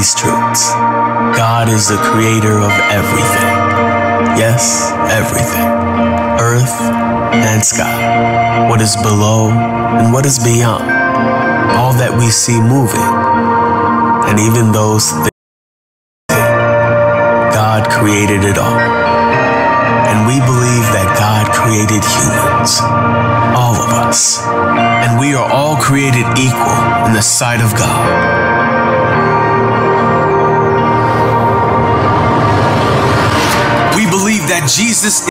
These truths. God is the creator of everything. Yes, everything. Earth and sky. What is below and what is beyond. All that we see moving. And even those things. God created it all. And we believe that God created humans. All of us. And we are all created equal in the sight of God. That Jesus is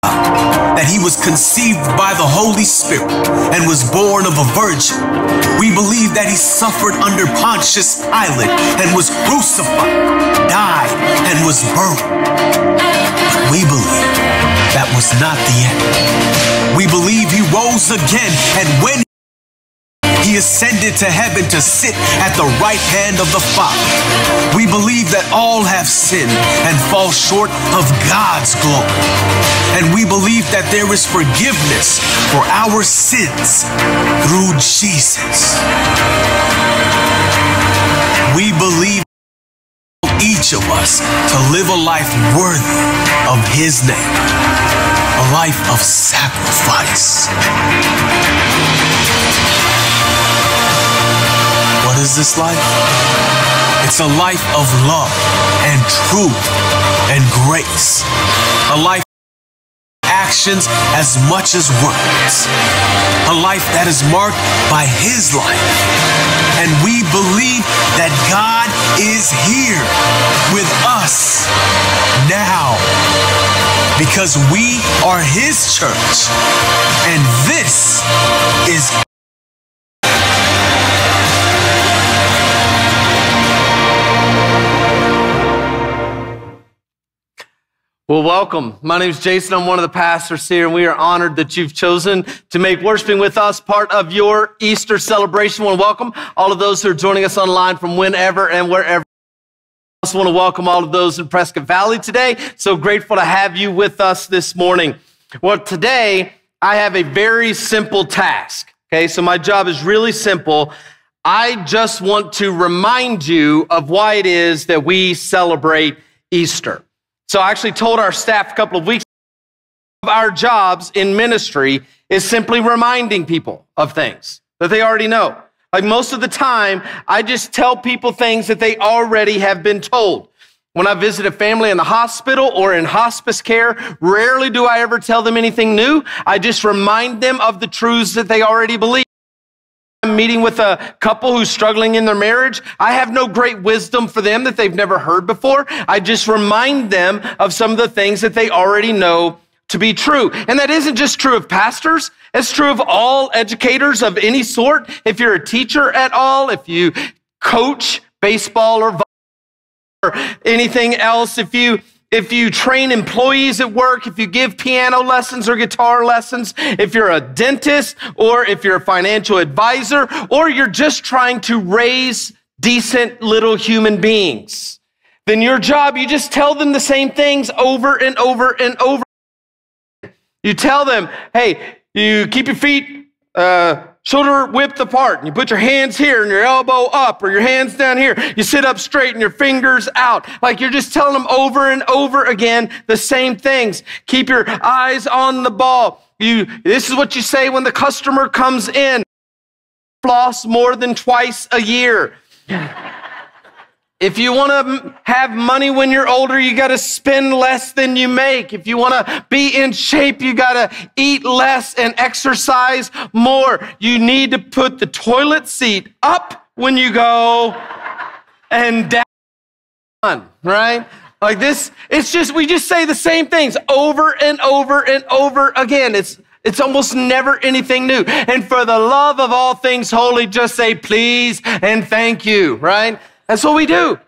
God, that he was conceived by the Holy Spirit and was born of a virgin. We believe that he suffered under Pontius Pilate and was crucified, died, and was buried. We believe that was not the end. We believe he rose again, and when ascended to heaven to sit at the right hand of the Father. We believe that all have sinned and fall short of God's glory. And we believe that there is forgiveness for our sins through Jesus. We believe each of us to live a life worthy of His name, a life of sacrifice. What is this life? It's a life of love and truth and grace. A life actions as much as words. A life that is marked by His life. And we believe that God is here with us now because we are His church. And this is Well, welcome. My name is Jason. I'm one of the pastors here, and we are honored that you've chosen to make worshiping with us part of your Easter celebration. I want to welcome all of those who are joining us online from whenever and wherever. I also want to welcome all of those in Prescott Valley today. So grateful to have you with us this morning. Well, today I have a very simple task. Okay, so my job is really simple. I just want to remind you of why it is that we celebrate Easter. So I actually told our staff a couple of weeks of our jobs in ministry is simply reminding people of things that they already know. Like most of the time, I just tell people things that they already have been told. When I visit a family in the hospital or in hospice care, rarely do I ever tell them anything new. I just remind them of the truths that they already believe. I'm meeting with a couple who's struggling in their marriage. I have no great wisdom for them that they've never heard before. I just remind them of some of the things that they already know to be true. And that isn't just true of pastors. It's true of all educators of any sort. If you're a teacher at all, if you coach baseball or or anything else, if you if you train employees at work, if you give piano lessons or guitar lessons, if you're a dentist or if you're a financial advisor, or you're just trying to raise decent little human beings, then your job, you just tell them the same things over and over and over. You tell them, hey, you keep your feet uh, shoulder width apart, and you put your hands here and your elbow up, or your hands down here. You sit up straight and your fingers out. Like you're just telling them over and over again the same things. Keep your eyes on the ball. You, this is what you say when the customer comes in. Floss more than twice a year. If you want to have money when you're older, you got to spend less than you make. If you want to be in shape, you got to eat less and exercise more. You need to put the toilet seat up when you go and down, right? Like this, it's just, we just say the same things over and over and over again. It's, it's almost never anything new. And for the love of all things holy, just say please and thank you, right? That's what we do.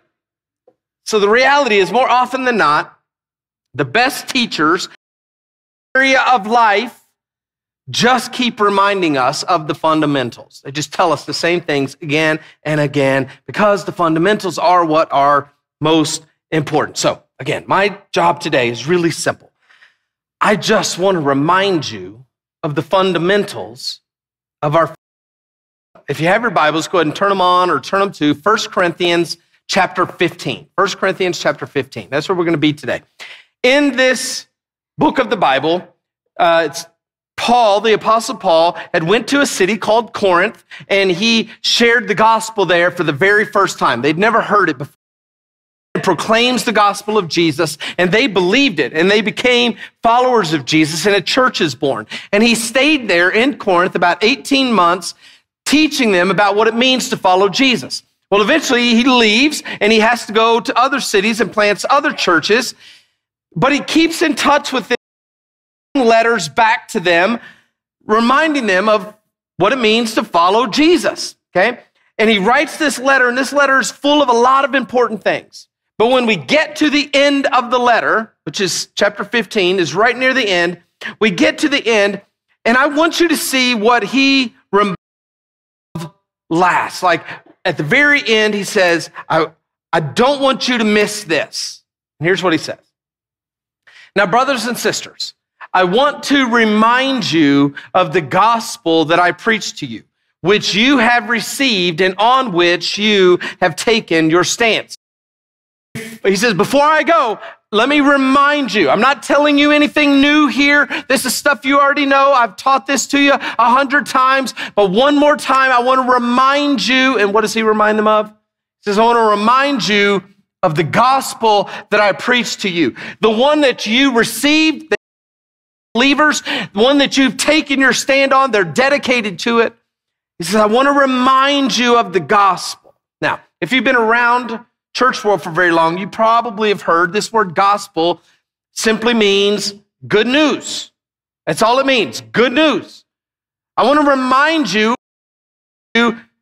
So the reality is, more often than not, the best teachers area of life just keep reminding us of the fundamentals. They just tell us the same things again and again because the fundamentals are what are most important. So, again, my job today is really simple. I just want to remind you of the fundamentals of our if you have your Bibles, go ahead and turn them on or turn them to 1 Corinthians chapter 15. 1 Corinthians chapter 15. That's where we're going to be today. In this book of the Bible, uh, it's Paul, the apostle Paul, had went to a city called Corinth and he shared the gospel there for the very first time. They'd never heard it before. Proclaims the gospel of Jesus and they believed it and they became followers of Jesus and a church is born. And he stayed there in Corinth about 18 months teaching them about what it means to follow Jesus. Well, eventually he leaves and he has to go to other cities and plants other churches, but he keeps in touch with them, letters back to them, reminding them of what it means to follow Jesus. Okay. And he writes this letter, and this letter is full of a lot of important things. But when we get to the end of the letter, which is chapter 15, is right near the end, we get to the end, and I want you to see what he last. Like at the very end, he says, I, I don't want you to miss this. And here's what he says. Now, brothers and sisters, I want to remind you of the gospel that I preached to you, which you have received and on which you have taken your stance. He says, Before I go, let me remind you. I'm not telling you anything new here. This is stuff you already know. I've taught this to you a hundred times, but one more time, I want to remind you. And what does he remind them of? He says, I want to remind you of the gospel that I preached to you, the one that you received, the believers, the one that you've taken your stand on. They're dedicated to it. He says, I want to remind you of the gospel. Now, if you've been around church world for very long, you probably have heard this word gospel simply means good news. That's all it means good news. I want to remind you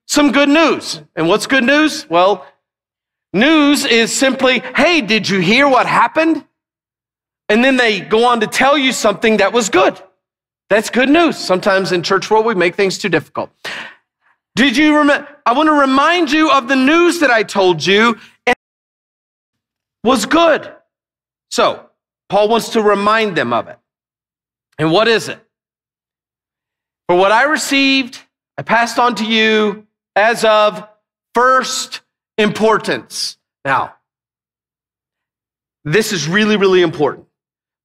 some good news. And what's good news? Well, news is simply, hey, did you hear what happened? And then they go on to tell you something that was good. That's good news. Sometimes in church world, we make things too difficult. Did you remember? I want to remind you of the news that I told you was good. So, Paul wants to remind them of it. And what is it? For what I received, I passed on to you as of first importance. Now, this is really, really important.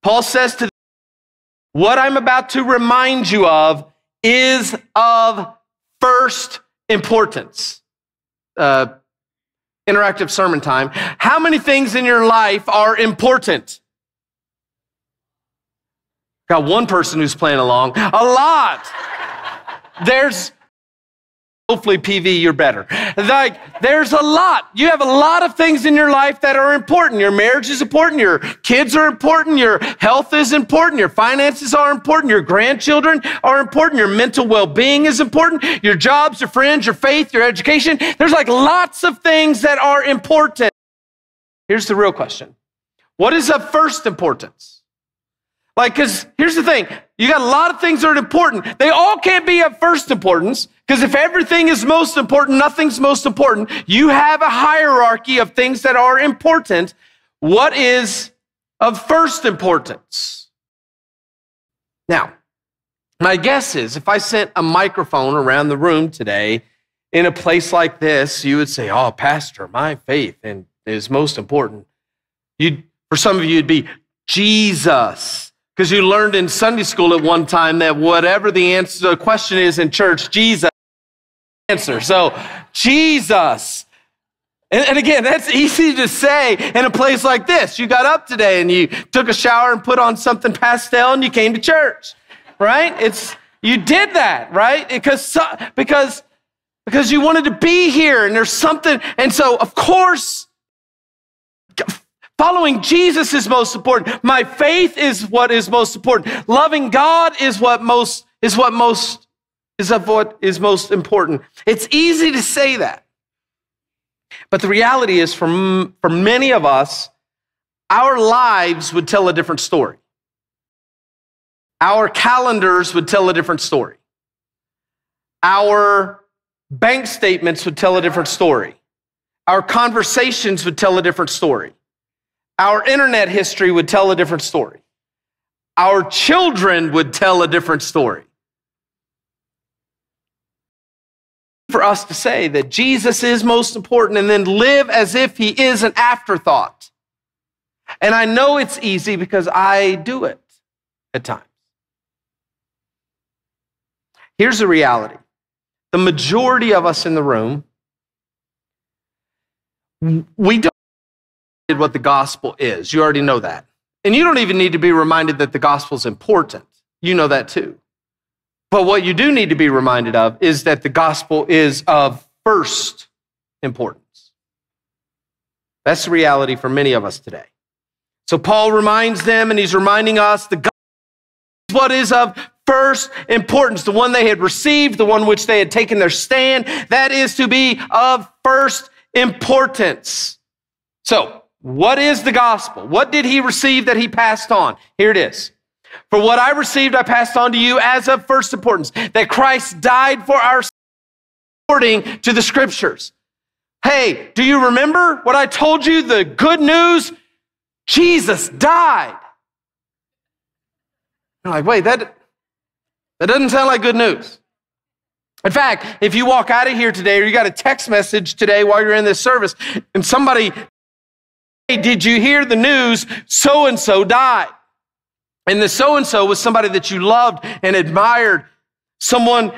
Paul says to them, what I'm about to remind you of is of first importance. Uh, interactive sermon time. How many things in your life are important? Got one person who's playing along. A lot. There's Hopefully, PV, you're better. Like, there's a lot. You have a lot of things in your life that are important. Your marriage is important. Your kids are important. Your health is important. Your finances are important. Your grandchildren are important. Your mental well being is important. Your jobs, your friends, your faith, your education. There's like lots of things that are important. Here's the real question What is of first importance? Like, because here's the thing you got a lot of things that are important. They all can't be of first importance, because if everything is most important, nothing's most important. You have a hierarchy of things that are important. What is of first importance? Now, my guess is if I sent a microphone around the room today in a place like this, you would say, Oh, Pastor, my faith is most important. You'd, for some of you, it'd be Jesus. Because you learned in Sunday school at one time that whatever the answer the question is in church, Jesus answer. So, Jesus. And, and, again, that's easy to say in a place like this. You got up today and you took a shower and put on something pastel and you came to church, right? It's you did that, right? Because because because you wanted to be here and there's something. And so, of course, following Jesus is most important. My faith is what is most important. Loving God is what most is what most is of what is most important. It's easy to say that. But the reality is, for, for many of us, our lives would tell a different story. Our calendars would tell a different story. Our bank statements would tell a different story. Our conversations would tell a different story. Our internet history would tell a different story. Our children would tell a different story. for us to say that Jesus is most important and then live as if he is an afterthought. And I know it's easy because I do it at times. Here's the reality the majority of us in the room, we don't what the gospel is. You already know that. And you don't even need to be reminded that the gospel is important. You know that too. But what you do need to be reminded of is that the gospel is of first importance. That's the reality for many of us today. So Paul reminds them, and he's reminding us the gospel is what is of first importance, the one they had received, the one which they had taken their stand. That is to be of first importance. So, what is the gospel? What did he receive that he passed on? Here it is. For what I received, I passed on to you as of first importance that Christ died for our sins, according to the scriptures. Hey, do you remember what I told you? The good news? Jesus died. You're like, wait, that, that doesn't sound like good news. In fact, if you walk out of here today or you got a text message today while you're in this service and somebody, did you hear the news? So and so died. And the so and so was somebody that you loved and admired, someone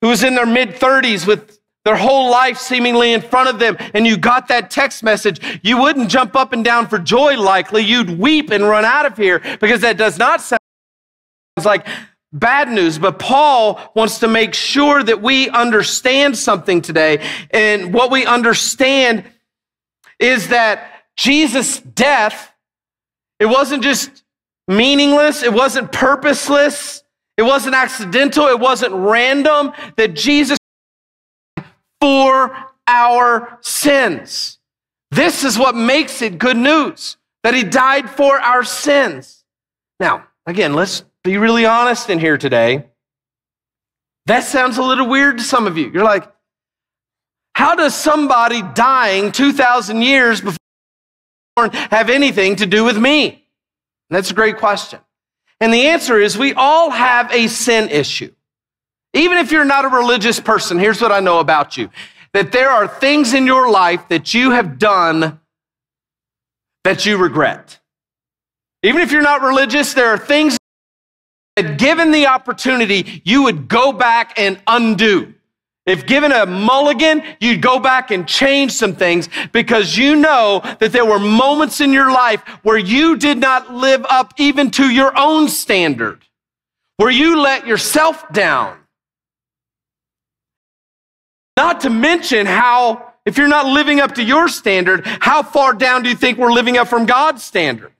who was in their mid 30s with their whole life seemingly in front of them, and you got that text message, you wouldn't jump up and down for joy likely. You'd weep and run out of here because that does not sound like bad news. But Paul wants to make sure that we understand something today. And what we understand is that Jesus' death, it wasn't just meaningless, it wasn't purposeless, it wasn't accidental, it wasn't random that Jesus for our sins. This is what makes it good news that he died for our sins. Now, again, let's be really honest in here today. That sounds a little weird to some of you. You're like, how does somebody dying 2,000 years before have anything to do with me? That's a great question. And the answer is we all have a sin issue. Even if you're not a religious person, here's what I know about you that there are things in your life that you have done that you regret. Even if you're not religious, there are things that, given the opportunity, you would go back and undo. If given a mulligan, you'd go back and change some things because you know that there were moments in your life where you did not live up even to your own standard, where you let yourself down. Not to mention how, if you're not living up to your standard, how far down do you think we're living up from God's standard?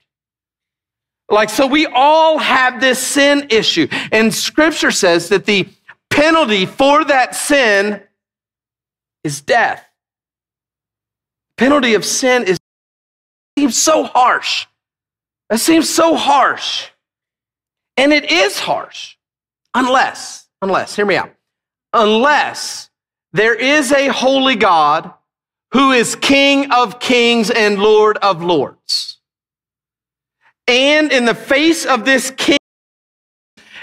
Like, so we all have this sin issue. And scripture says that the penalty for that sin is death. Penalty of sin is seems so harsh. That seems so harsh. And it is harsh. Unless, unless, hear me out. Unless there is a holy God who is King of kings and Lord of lords. And in the face of this king,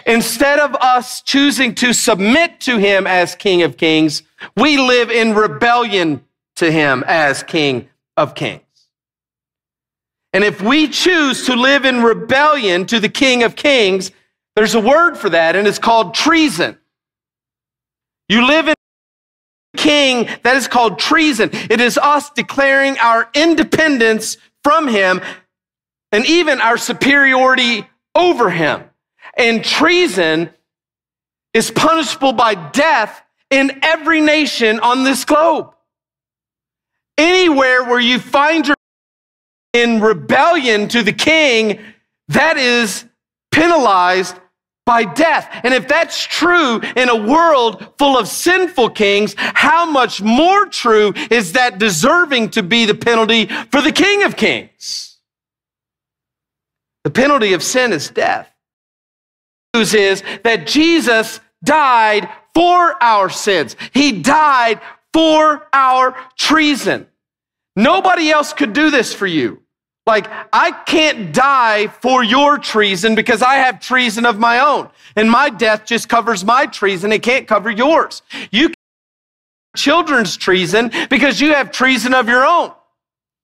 Instead of us choosing to submit to him as King of Kings, we live in rebellion to him as King of Kings. And if we choose to live in rebellion to the King of Kings, there's a word for that, and it's called treason. You live in king that is called treason. It is us declaring our independence from him and even our superiority over him. And treason is punishable by death in every nation on this globe. Anywhere where you find your in rebellion to the king, that is penalized by death. And if that's true in a world full of sinful kings, how much more true is that deserving to be the penalty for the king of kings? The penalty of sin is death. News is that Jesus died for our sins. He died for our treason. Nobody else could do this for you. Like, I can't die for your treason because I have treason of my own. And my death just covers my treason. It can't cover yours. You children's treason because you have treason of your own.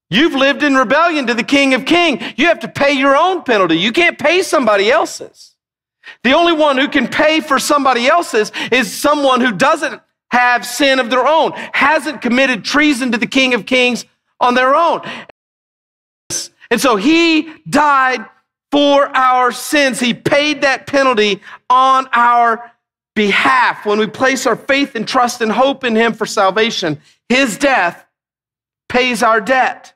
You've lived in rebellion to the King of King. You have to pay your own penalty. You can't pay somebody else's. The only one who can pay for somebody else's is someone who doesn't have sin of their own, hasn't committed treason to the King of Kings on their own. And so he died for our sins. He paid that penalty on our behalf. When we place our faith and trust and hope in him for salvation, his death pays our debt.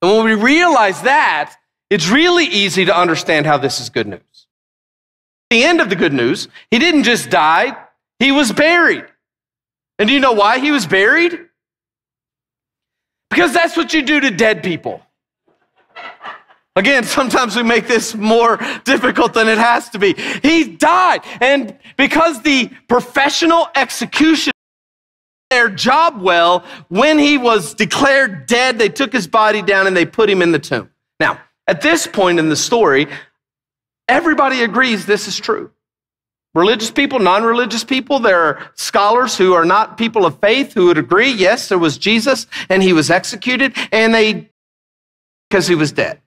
And when we realize that, it's really easy to understand how this is good news. The end of the good news, he didn't just die, he was buried. And do you know why he was buried? Because that's what you do to dead people. Again, sometimes we make this more difficult than it has to be. He died. And because the professional execution their job well, when he was declared dead, they took his body down and they put him in the tomb. Now, at this point in the story, everybody agrees this is true. Religious people, non religious people, there are scholars who are not people of faith who would agree, yes, there was Jesus and he was executed, and they, because he was dead.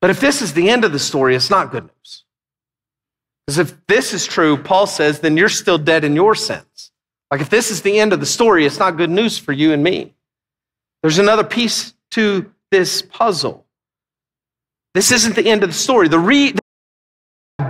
But if this is the end of the story, it's not good news. Because if this is true, Paul says, then you're still dead in your sins. Like if this is the end of the story, it's not good news for you and me. There's another piece to this puzzle. This isn't the end of the story. The re-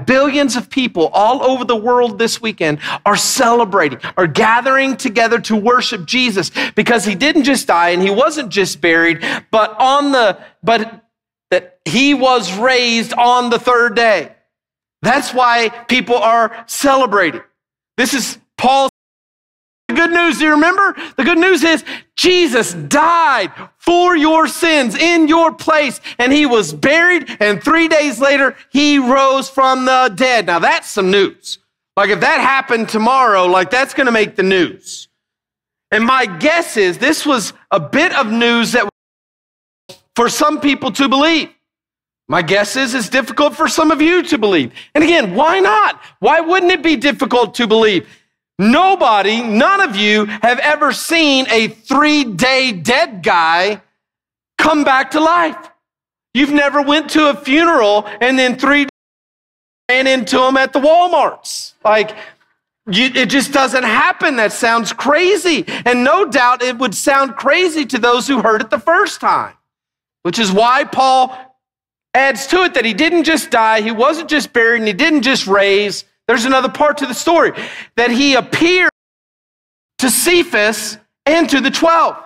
billions of people all over the world this weekend are celebrating, are gathering together to worship Jesus because he didn't just die and he wasn't just buried, but on the but that he was raised on the third day. That's why people are celebrating. This is Paul's good news. Do you remember? The good news is Jesus died for your sins in your place, and he was buried, and three days later, he rose from the dead. Now, that's some news. Like, if that happened tomorrow, like, that's going to make the news. And my guess is this was a bit of news that for some people to believe. My guess is it's difficult for some of you to believe. And again, why not? Why wouldn't it be difficult to believe? Nobody, none of you have ever seen a three day dead guy come back to life. You've never went to a funeral and then three days ran into them at the Walmarts. Like, you, it just doesn't happen. That sounds crazy. And no doubt it would sound crazy to those who heard it the first time which is why Paul adds to it that he didn't just die, he wasn't just buried, and he didn't just raise. There's another part to the story that he appeared to Cephas and to the 12.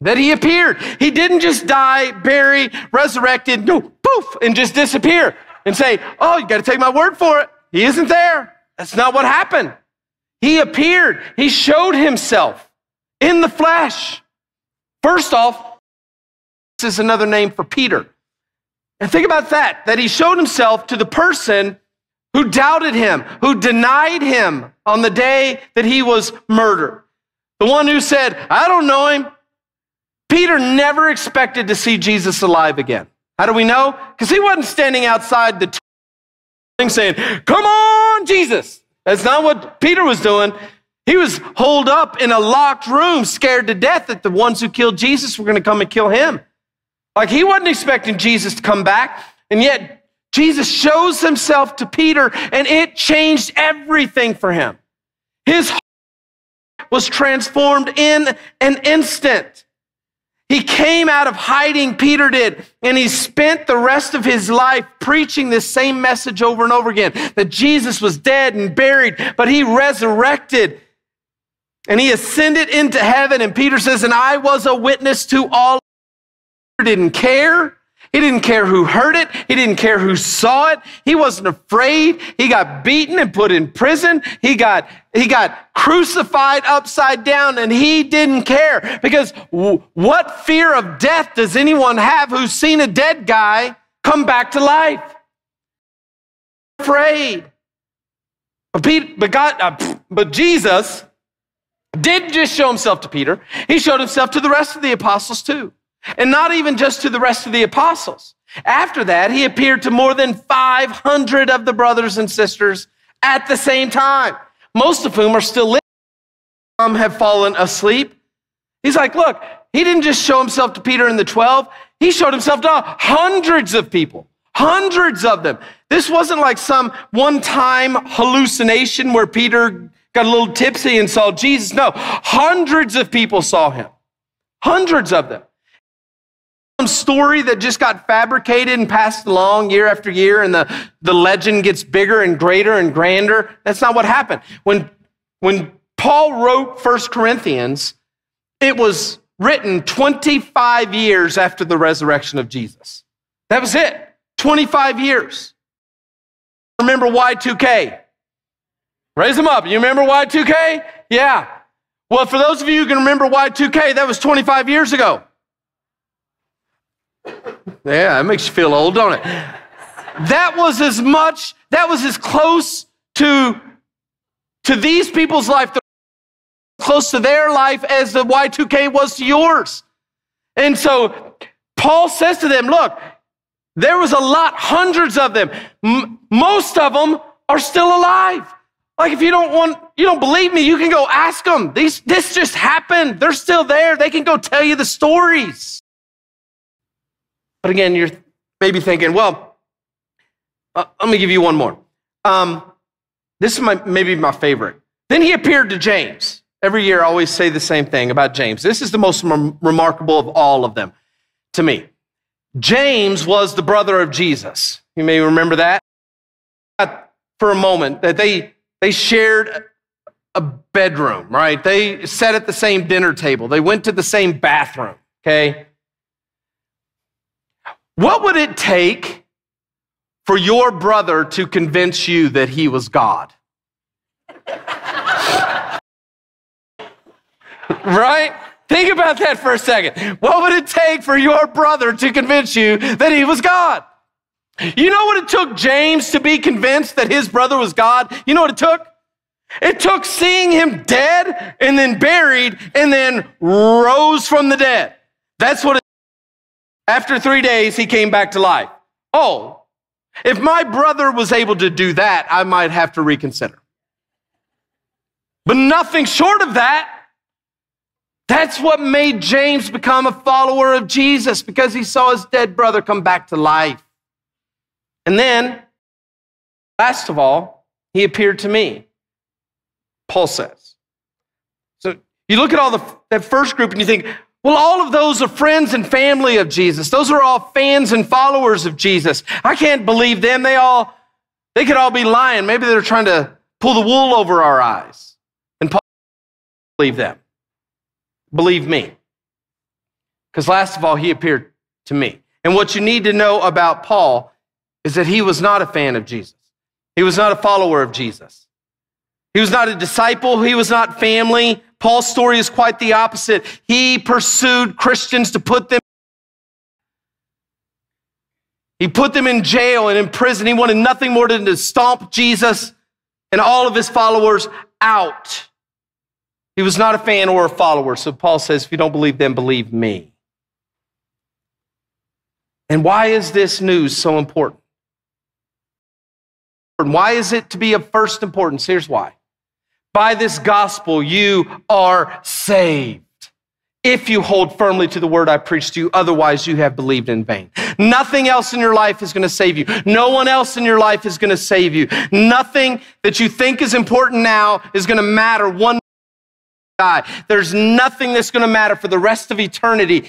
That he appeared. He didn't just die, bury, resurrected, no, poof, and just disappear and say, Oh, you got to take my word for it. He isn't there. That's not what happened. He appeared, he showed himself in the flesh. First off, this is another name for Peter. And think about that, that he showed himself to the person who doubted him, who denied him on the day that he was murdered. The one who said, I don't know him. Peter never expected to see Jesus alive again. How do we know? Because he wasn't standing outside the tomb saying, Come on, Jesus. That's not what Peter was doing. He was holed up in a locked room, scared to death that the ones who killed Jesus were going to come and kill him. Like he wasn't expecting Jesus to come back. And yet, Jesus shows himself to Peter, and it changed everything for him. His heart was transformed in an instant. He came out of hiding, Peter did, and he spent the rest of his life preaching this same message over and over again that Jesus was dead and buried, but he resurrected and he ascended into heaven. And Peter says, And I was a witness to all. Peter didn't care. He didn't care who heard it. He didn't care who saw it. He wasn't afraid. He got beaten and put in prison. He got, he got crucified upside down and he didn't care because w- what fear of death does anyone have who's seen a dead guy come back to life? Afraid. But, Peter, but, God, uh, but Jesus didn't just show himself to Peter. He showed himself to the rest of the apostles too. And not even just to the rest of the apostles. After that, he appeared to more than 500 of the brothers and sisters at the same time, most of whom are still living. Some have fallen asleep. He's like, look, he didn't just show himself to Peter and the 12, he showed himself to hundreds of people, hundreds of them. This wasn't like some one time hallucination where Peter got a little tipsy and saw Jesus. No, hundreds of people saw him, hundreds of them some story that just got fabricated and passed along year after year and the, the legend gets bigger and greater and grander. That's not what happened. When, when Paul wrote First Corinthians, it was written 25 years after the resurrection of Jesus. That was it. 25 years. Remember Y2K? Raise them up. You remember Y2K? Yeah. Well, for those of you who can remember Y2K, that was 25 years ago. Yeah, that makes you feel old, don't it? That was as much, that was as close to, to these people's life, close to their life as the Y2K was to yours. And so Paul says to them, look, there was a lot, hundreds of them. M- most of them are still alive. Like if you don't want, you don't believe me, you can go ask them. These, this just happened. They're still there. They can go tell you the stories. But again, you're maybe thinking, well, uh, let me give you one more. Um, this is my, maybe my favorite. Then he appeared to James. Every year, I always say the same thing about James. This is the most rem- remarkable of all of them to me. James was the brother of Jesus. You may remember that for a moment, that they, they shared a bedroom, right? They sat at the same dinner table. They went to the same bathroom, okay? What would it take for your brother to convince you that he was God? right? Think about that for a second. What would it take for your brother to convince you that he was God? You know what it took James to be convinced that his brother was God? You know what it took? It took seeing him dead and then buried and then rose from the dead. That's what it after three days, he came back to life. Oh, if my brother was able to do that, I might have to reconsider. But nothing short of that. That's what made James become a follower of Jesus because he saw his dead brother come back to life. And then, last of all, he appeared to me. Paul says. So you look at all the that first group and you think, well, all of those are friends and family of Jesus. Those are all fans and followers of Jesus. I can't believe them. They all, they could all be lying. Maybe they're trying to pull the wool over our eyes. And Paul, believe them. Believe me. Because last of all, he appeared to me. And what you need to know about Paul is that he was not a fan of Jesus. He was not a follower of Jesus. He was not a disciple. He was not family. Paul's story is quite the opposite. He pursued Christians to put them he put them in jail and in prison. He wanted nothing more than to stomp Jesus and all of his followers out. He was not a fan or a follower. So Paul says, if you don't believe them, believe me. And why is this news so important? And why is it to be of first importance? Here's why. By this gospel, you are saved. If you hold firmly to the word I preached to you, otherwise you have believed in vain. Nothing else in your life is going to save you. No one else in your life is going to save you. Nothing that you think is important now is going to matter one die. There's nothing that's going to matter for the rest of eternity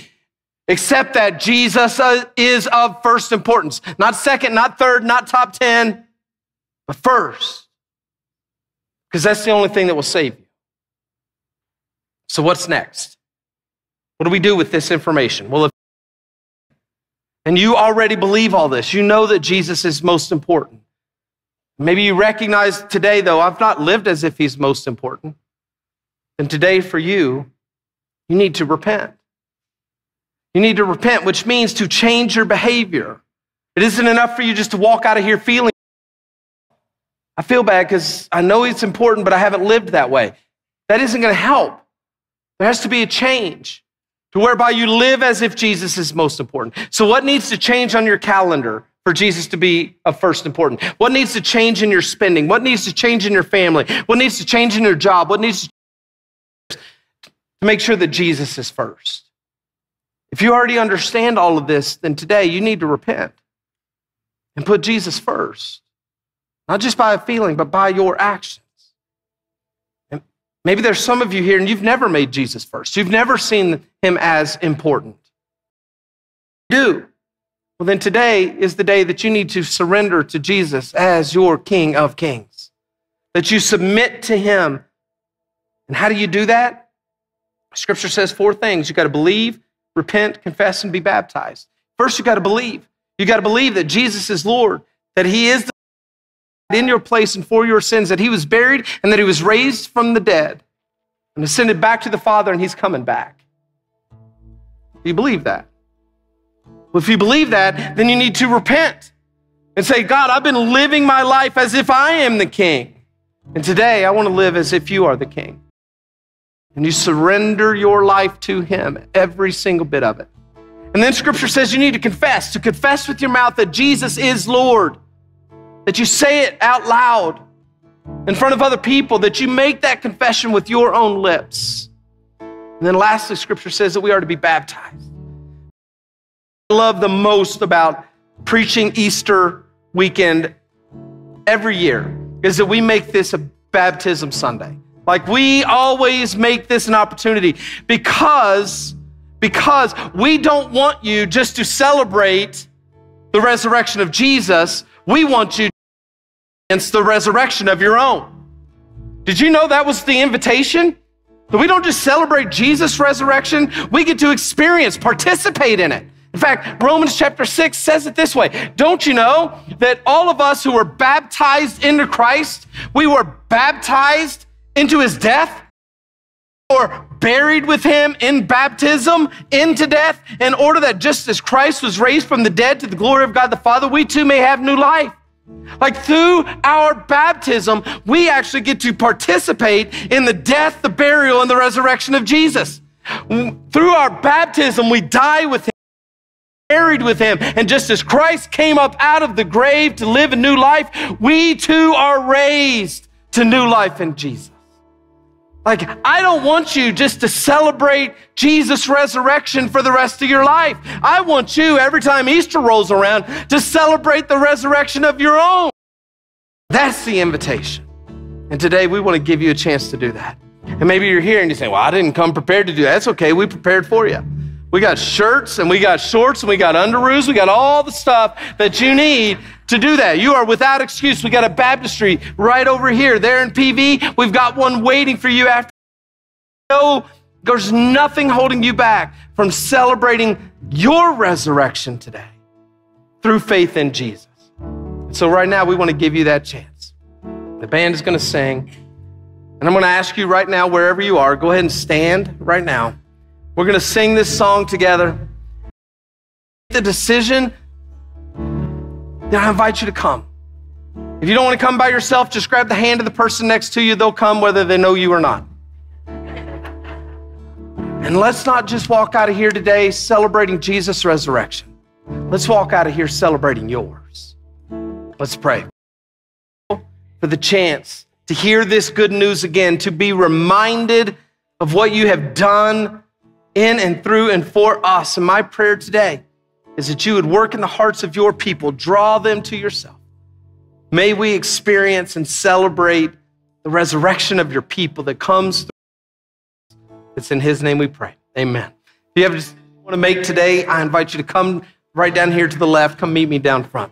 except that Jesus uh, is of first importance. Not second, not third, not top 10, but first. Because that's the only thing that will save you. So, what's next? What do we do with this information? Well, if and you already believe all this, you know that Jesus is most important. Maybe you recognize today, though, I've not lived as if he's most important. And today, for you, you need to repent. You need to repent, which means to change your behavior. It isn't enough for you just to walk out of here feeling. I feel bad because I know it's important, but I haven't lived that way. That isn't going to help. There has to be a change to whereby you live as if Jesus is most important. So, what needs to change on your calendar for Jesus to be of first important? What needs to change in your spending? What needs to change in your family? What needs to change in your job? What needs to to make sure that Jesus is first? If you already understand all of this, then today you need to repent and put Jesus first, not just by a feeling, but by your actions. And maybe there's some of you here and you've never made Jesus first. You've never seen him as important. Do. Well, then today is the day that you need to surrender to Jesus as your King of Kings, that you submit to him. And how do you do that? Scripture says four things. You got to believe, repent, confess, and be baptized. First, you got to believe. You got to believe that Jesus is Lord, that He is in your place and for your sins, that He was buried and that He was raised from the dead and ascended back to the Father, and He's coming back. Do you believe that? Well, if you believe that, then you need to repent and say, God, I've been living my life as if I am the king. And today I want to live as if you are the king and you surrender your life to Him, every single bit of it. And then Scripture says you need to confess, to confess with your mouth that Jesus is Lord, that you say it out loud in front of other people, that you make that confession with your own lips. And then lastly, Scripture says that we are to be baptized. I love the most about preaching Easter weekend every year is that we make this a baptism Sunday. Like we always make this an opportunity because because we don't want you just to celebrate the resurrection of Jesus. We want you against the resurrection of your own. Did you know that was the invitation? That we don't just celebrate Jesus' resurrection, we get to experience, participate in it. In fact, Romans chapter 6 says it this way Don't you know that all of us who were baptized into Christ, we were baptized into his death or buried with him in baptism into death in order that just as Christ was raised from the dead to the glory of God the Father, we too may have new life. Like through our baptism, we actually get to participate in the death, the burial, and the resurrection of Jesus. Through our baptism, we die with him, buried with him. And just as Christ came up out of the grave to live a new life, we too are raised to new life in Jesus. Like, I don't want you just to celebrate Jesus' resurrection for the rest of your life. I want you, every time Easter rolls around, to celebrate the resurrection of your own. That's the invitation. And today we want to give you a chance to do that. And maybe you're here and you say, Well, I didn't come prepared to do that. That's okay. We prepared for you. We got shirts and we got shorts and we got underoos. We got all the stuff that you need to do that. You are without excuse. We got a baptistry right over here. There in PV, we've got one waiting for you after. No, there's nothing holding you back from celebrating your resurrection today through faith in Jesus. So, right now, we want to give you that chance. The band is going to sing. And I'm going to ask you right now, wherever you are, go ahead and stand right now. We're going to sing this song together. The decision, then I invite you to come. If you don't want to come by yourself, just grab the hand of the person next to you. They'll come whether they know you or not. And let's not just walk out of here today celebrating Jesus' resurrection. Let's walk out of here celebrating yours. Let's pray. for the chance to hear this good news again, to be reminded of what you have done in and through and for us. And my prayer today is that you would work in the hearts of your people, draw them to yourself. May we experience and celebrate the resurrection of your people that comes through. It's in his name we pray. Amen. If you have just want to make today, I invite you to come right down here to the left. Come meet me down front.